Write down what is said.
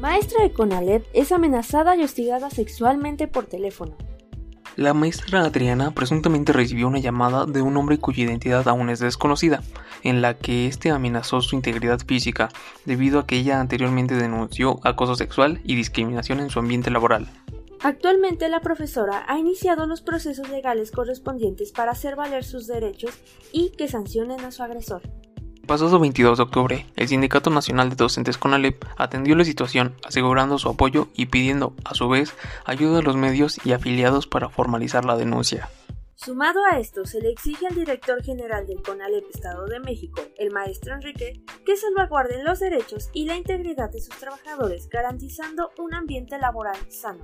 Maestra de Conalep es amenazada y hostigada sexualmente por teléfono. La maestra Adriana presuntamente recibió una llamada de un hombre cuya identidad aún es desconocida, en la que éste amenazó su integridad física debido a que ella anteriormente denunció acoso sexual y discriminación en su ambiente laboral. Actualmente la profesora ha iniciado los procesos legales correspondientes para hacer valer sus derechos y que sancionen a su agresor. Pasado 22 de octubre, el Sindicato Nacional de Docentes CONALEP atendió la situación asegurando su apoyo y pidiendo, a su vez, ayuda a los medios y afiliados para formalizar la denuncia. Sumado a esto, se le exige al director general del CONALEP Estado de México, el maestro Enrique, que salvaguarden los derechos y la integridad de sus trabajadores, garantizando un ambiente laboral sano.